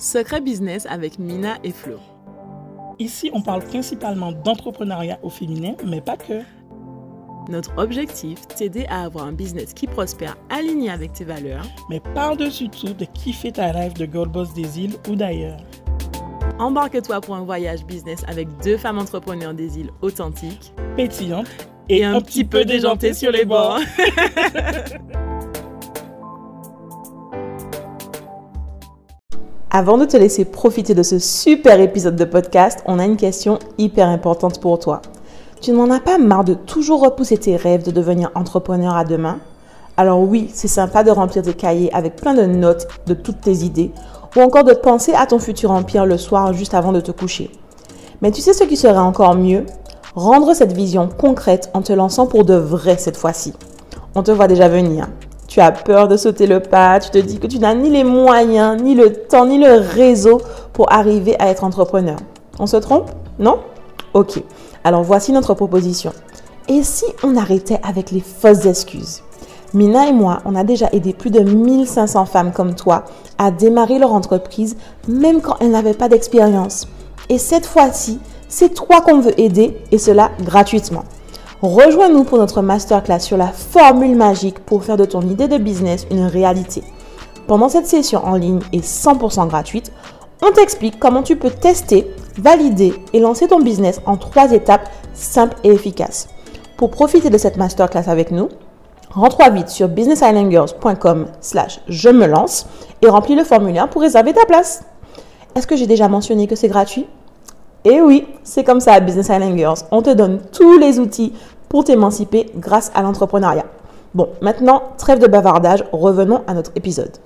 Secret Business avec Mina et Flo. Ici, on parle principalement d'entrepreneuriat au féminin, mais pas que. Notre objectif, t'aider à avoir un business qui prospère aligné avec tes valeurs, mais par-dessus tout de kiffer ta rêve de Gold Boss des îles ou d'ailleurs. Embarque-toi pour un voyage business avec deux femmes entrepreneurs des îles authentiques, pétillantes et, un, petit peu déjantées sur les bords. Avant de te laisser profiter de ce super épisode de podcast, on a une question hyper importante pour toi. Tu n'en as pas marre de toujours repousser tes rêves de devenir entrepreneur à demain? Alors oui, c'est sympa de remplir tes cahiers avec plein de notes de toutes tes idées ou encore de penser à ton futur empire le soir juste avant de te coucher. Mais tu sais ce qui serait encore mieux? Rendre cette vision concrète en te lançant pour de vrai cette fois-ci. On te voit déjà venir. Tu as peur de sauter le pas, tu te dis que tu n'as ni les moyens, ni le temps, ni le réseau pour arriver à être entrepreneur. On se trompe? Non? Ok. Alors voici notre proposition. Et si on arrêtait avec les fausses excuses? Mina et moi, on a déjà aidé plus de 1500 femmes comme toi à démarrer leur entreprise même quand elles n'avaient pas d'expérience. Et cette fois-ci, c'est toi qu'on veut aider et cela gratuitement. Rejoins-nous pour notre masterclass sur la formule magique pour faire de ton idée de business une réalité. Pendant cette session en ligne et 100% gratuite, on t'explique comment tu peux tester, valider et lancer ton business en trois étapes simples et efficaces. Pour profiter de cette masterclass avec nous, rentre vite sur businessislandgirls.com slash je me lance et remplis le formulaire pour réserver ta place. Est-ce que j'ai déjà mentionné que c'est gratuit? Et oui, c'est comme ça Business Island Girls. On te donne tous les outils pour t'émanciper grâce à l'entrepreneuriat. Bon, maintenant, trêve de bavardage, revenons à notre épisode.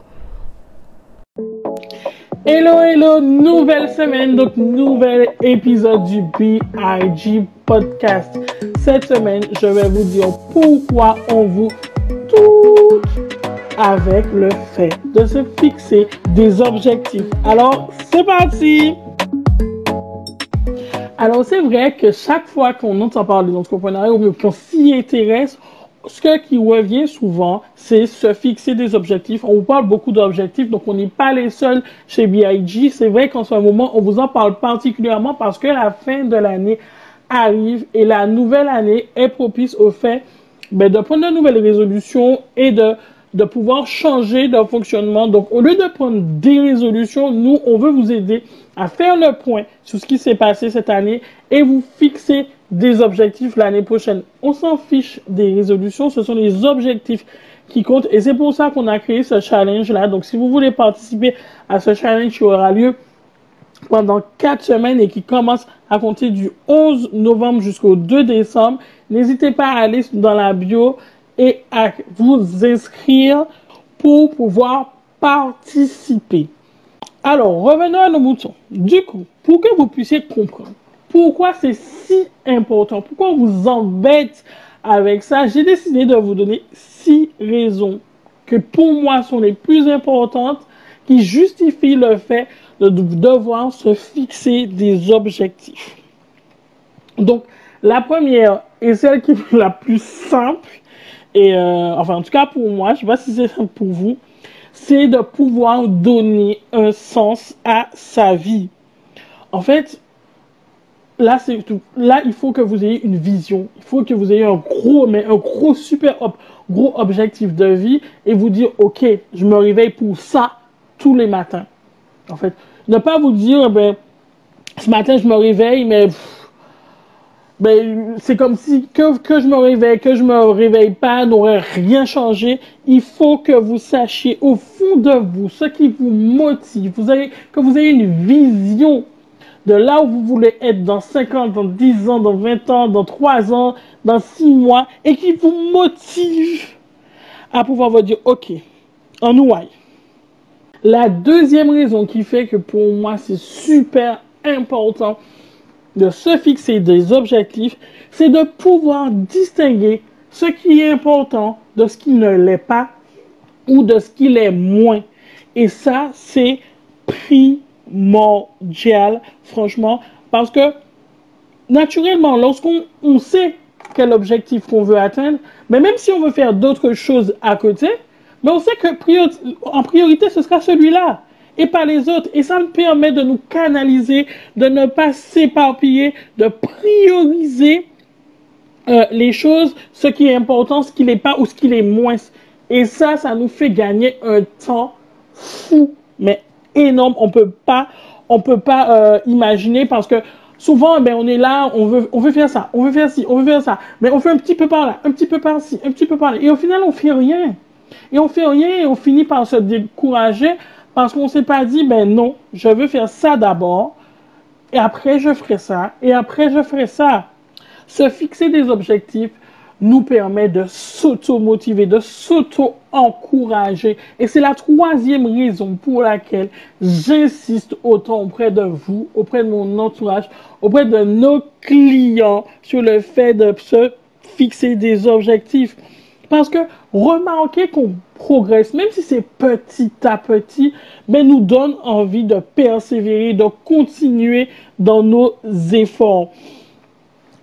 Hello, hello, nouvelle semaine, donc nouvel épisode du BIG Podcast. Cette semaine, je vais vous dire pourquoi on vous tout avec le fait de se fixer des objectifs. Alors, c'est parti! Alors, c'est vrai que chaque fois qu'on entend parler d'entrepreneuriat ou qu'on s'y intéresse, ce qui revient souvent, c'est se fixer des objectifs. On vous parle beaucoup d'objectifs, donc on n'est pas les seuls chez BIG. C'est vrai qu'en ce moment, on vous en parle particulièrement parce que la fin de l'année arrive et la nouvelle année est propice au fait ben, de prendre de nouvelles résolutions et de, de pouvoir changer de fonctionnement. Donc, au lieu de prendre des résolutions, nous, on veut vous aider à faire le point sur ce qui s'est passé cette année et vous fixer des objectifs l'année prochaine. On s'en fiche des résolutions, ce sont les objectifs qui comptent et c'est pour ça qu'on a créé ce challenge-là. Donc si vous voulez participer à ce challenge qui aura lieu pendant quatre semaines et qui commence à compter du 11 novembre jusqu'au 2 décembre, n'hésitez pas à aller dans la bio et à vous inscrire pour pouvoir participer. Alors, revenons à nos moutons. Du coup, pour que vous puissiez comprendre pourquoi c'est si important, pourquoi on vous embête avec ça, j'ai décidé de vous donner six raisons que pour moi sont les plus importantes qui justifient le fait de devoir se fixer des objectifs. Donc, la première et celle qui est la plus simple, et euh, enfin en tout cas pour moi, je sais pas si c'est simple pour vous, c'est de pouvoir donner un sens à sa vie. En fait, là, c'est tout. Là, il faut que vous ayez une vision. Il faut que vous ayez un gros, mais un gros, super gros objectif de vie et vous dire, OK, je me réveille pour ça tous les matins. En fait, ne pas vous dire, ben, ce matin, je me réveille, mais ben, c'est comme si que, que je me réveille, que je me réveille pas, n'aurait rien changé. Il faut que vous sachiez au fond de vous ce qui vous motive, vous avez, que vous ayez une vision de là où vous voulez être dans 5 ans, dans 10 ans, dans 20 ans, dans 3 ans, dans 6 mois, et qui vous motive à pouvoir vous dire, OK, en nous La deuxième raison qui fait que pour moi c'est super important de se fixer des objectifs, c'est de pouvoir distinguer ce qui est important de ce qui ne l'est pas ou de ce qui l'est moins. Et ça, c'est primordial, franchement, parce que naturellement, lorsqu'on on sait quel objectif qu'on veut atteindre, mais même si on veut faire d'autres choses à côté, mais on sait que en priorité, ce sera celui-là. Et pas les autres. Et ça me permet de nous canaliser, de ne pas s'éparpiller, de prioriser euh, les choses, ce qui est important, ce qui n'est pas ou ce qui est moins. Et ça, ça nous fait gagner un temps fou, mais énorme. On peut pas, on peut pas euh, imaginer parce que souvent, ben, on est là, on veut, on veut faire ça, on veut faire ci, on veut faire ça, mais on fait un petit peu par là, un petit peu par ci, un petit peu par là, et au final, on fait rien. Et on fait rien et on finit par se décourager parce qu'on s'est pas dit, ben non, je veux faire ça d'abord, et après je ferai ça, et après je ferai ça. Se fixer des objectifs nous permet de s'auto-motiver, de s'auto-encourager. Et c'est la troisième raison pour laquelle j'insiste autant auprès de vous, auprès de mon entourage, auprès de nos clients sur le fait de se fixer des objectifs. Parce que remarquez qu'on progresse, même si c'est petit à petit, nous donne envie de persévérer, de continuer dans nos efforts.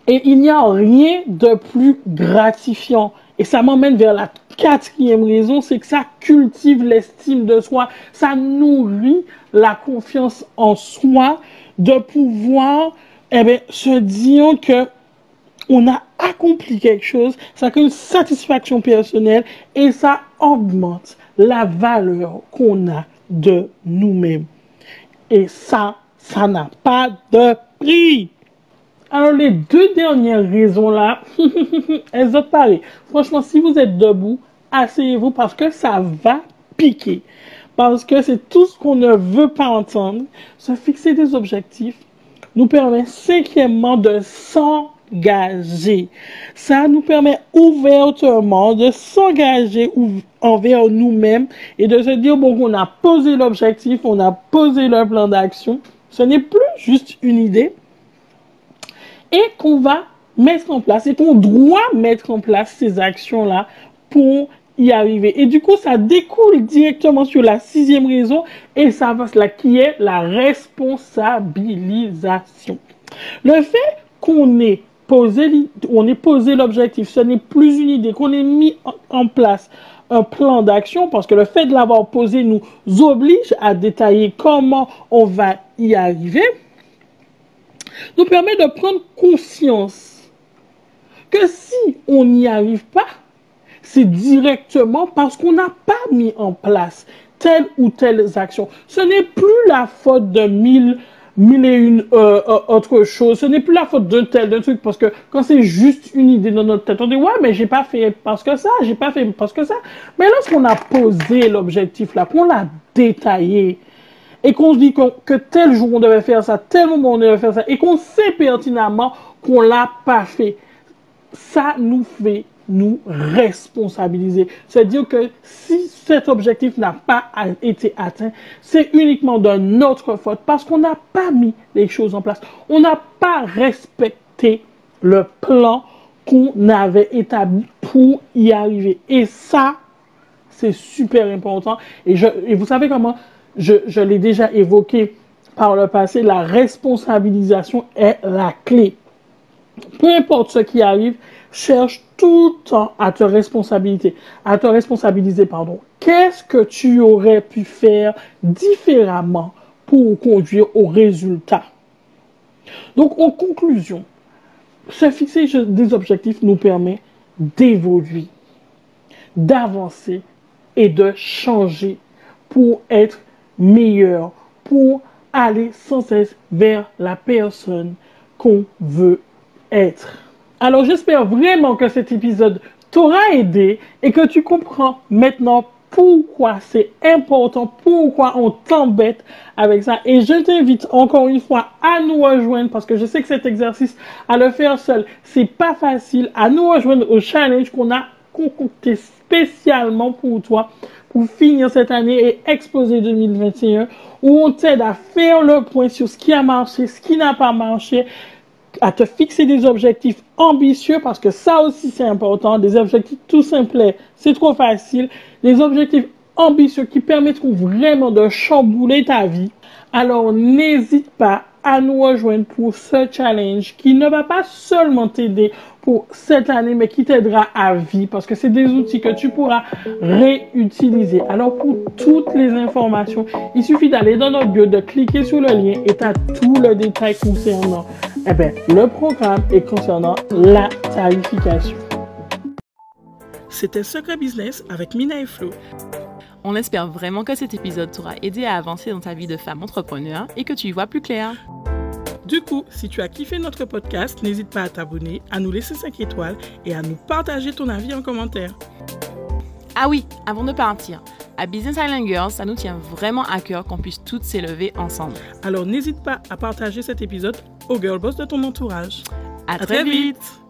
Et il n'y a rien de plus gratifiant. Et ça m'emmène vers la quatrième raison, c'est que ça cultive l'estime de soi, ça nourrit la confiance en soi, de pouvoir eh se dire que on a accompli quelque chose, ça crée une satisfaction personnelle et ça augmente la valeur qu'on a de nous-mêmes. Et ça, ça n'a pas de prix. Alors, les deux dernières raisons-là, elles ont parlé. Franchement, si vous êtes debout, asseyez-vous parce que ça va piquer. Parce que c'est tout ce qu'on ne veut pas entendre. Se fixer des objectifs nous permet cinquièmement de Ça nous permet ouvertement de s'engager envers nous-mêmes et de se dire, bon, on a posé l'objectif, on a posé le plan d'action. Ce n'est plus juste une idée, et qu'on va mettre en place et qu'on doit mettre en place ces actions-là pour y arriver. Et du coup, ça découle directement sur la sixième raison et ça va là qui est la responsabilisation. Le fait qu'on ait posé, on ait posé l'objectif, ce n'est plus une idée, qu'on ait mis en place un plan d'action parce que le fait de l'avoir posé nous oblige à détailler comment on va y arriver nous permet de prendre conscience que si on n'y arrive pas, c'est directement parce qu'on n'a pas mis en place telle ou telle action. Ce n'est plus la faute de mille, mille et une euh, euh, autres choses. Ce n'est plus la faute d'un tel, d'un truc, parce que quand c'est juste une idée dans notre tête, on dit ouais, mais j'ai pas fait parce que ça, j'ai pas fait parce que ça. Mais lorsqu'on a posé l'objectif là, qu'on l'a détaillé, et qu'on se dit que tel jour on devait faire ça, tel moment on devait faire ça, et qu'on sait pertinemment qu'on l'a pas fait, ça nous fait nous responsabiliser. C'est-à-dire que si cet objectif n'a pas été atteint, c'est uniquement de notre faute parce qu'on n'a pas mis les choses en place. On n'a pas respecté le plan qu'on avait établi pour y arriver. Et ça, c'est super important. Et, vous savez comment? Je, l'ai déjà évoqué par le passé, la responsabilisation est la clé. Peu importe ce qui arrive, cherche tout le temps à te responsabiliser, à te responsabiliser, pardon. Qu'est-ce que tu aurais pu faire différemment pour conduire au résultat? Donc, en conclusion, se fixer des objectifs nous permet d'évoluer, d'avancer et de changer pour être meilleur pour aller sans cesse vers la personne qu'on veut être. Alors j'espère vraiment que cet épisode t'aura aidé et que tu comprends maintenant pourquoi c'est important, pourquoi on t'embête avec ça. Et je t'invite encore une fois à nous rejoindre parce que je sais que cet exercice, à le faire seul, c'est pas facile, à nous rejoindre au challenge qu'on a concocté spécialement pour toi pour finir cette année et exploser 2021, où on t'aide à faire le point sur ce qui a marché, ce qui n'a pas marché, à te fixer des objectifs ambitieux, parce que ça aussi c'est important, des objectifs tout simples, c'est trop facile, des objectifs ambitieux qui permettront vraiment de chambouler ta vie. Alors n'hésite pas à nous rejoindre pour ce challenge qui ne va pas seulement t'aider pour cette année, mais qui t'aidera à vie parce que c'est des outils que tu pourras réutiliser. Alors pour toutes les informations, il suffit d'aller dans notre bio, de cliquer sur le lien et tu as tout le détail concernant eh ben, le programme et concernant la tarification. C'était Secret Business avec Mina et Flo. On espère vraiment que cet épisode t'aura aidé à avancer dans ta vie de femme entrepreneur et que tu y vois plus clair. Du coup, si tu as kiffé notre podcast, n'hésite pas à t'abonner, à nous laisser 5 étoiles et à nous partager ton avis en commentaire. Ah oui, avant de partir, à Business Island Girls, ça nous tient vraiment à cœur qu'on puisse toutes s'élever ensemble. Alors n'hésite pas à partager cet épisode aux girl boss de ton entourage. À, très, vite.